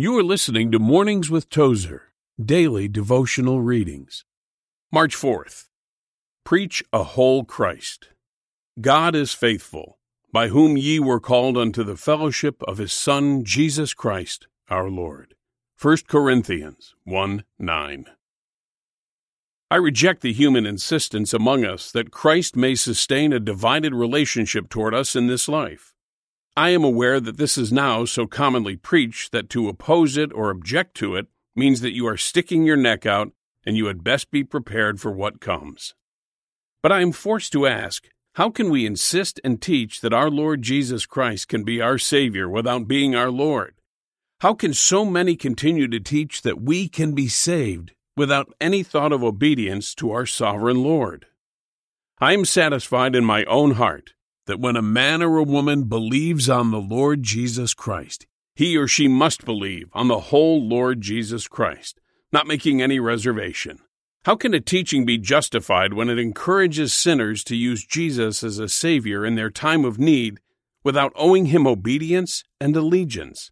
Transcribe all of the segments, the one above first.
You are listening to Mornings with Tozer, daily devotional readings. March 4th. Preach a whole Christ. God is faithful, by whom ye were called unto the fellowship of his Son, Jesus Christ, our Lord. 1 Corinthians 1 9. I reject the human insistence among us that Christ may sustain a divided relationship toward us in this life. I am aware that this is now so commonly preached that to oppose it or object to it means that you are sticking your neck out and you had best be prepared for what comes. But I am forced to ask how can we insist and teach that our Lord Jesus Christ can be our Savior without being our Lord? How can so many continue to teach that we can be saved without any thought of obedience to our sovereign Lord? I am satisfied in my own heart that when a man or a woman believes on the Lord Jesus Christ, he or she must believe on the whole Lord Jesus Christ, not making any reservation. How can a teaching be justified when it encourages sinners to use Jesus as a Savior in their time of need without owing Him obedience and allegiance?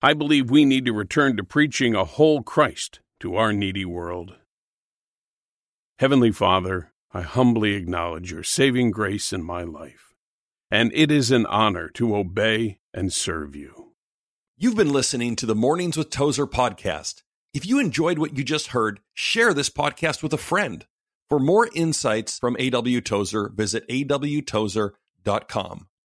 I believe we need to return to preaching a whole Christ to our needy world. Heavenly Father, I humbly acknowledge your saving grace in my life, and it is an honor to obey and serve you. You've been listening to the Mornings with Tozer podcast. If you enjoyed what you just heard, share this podcast with a friend. For more insights from A.W. Tozer, visit awtozer.com.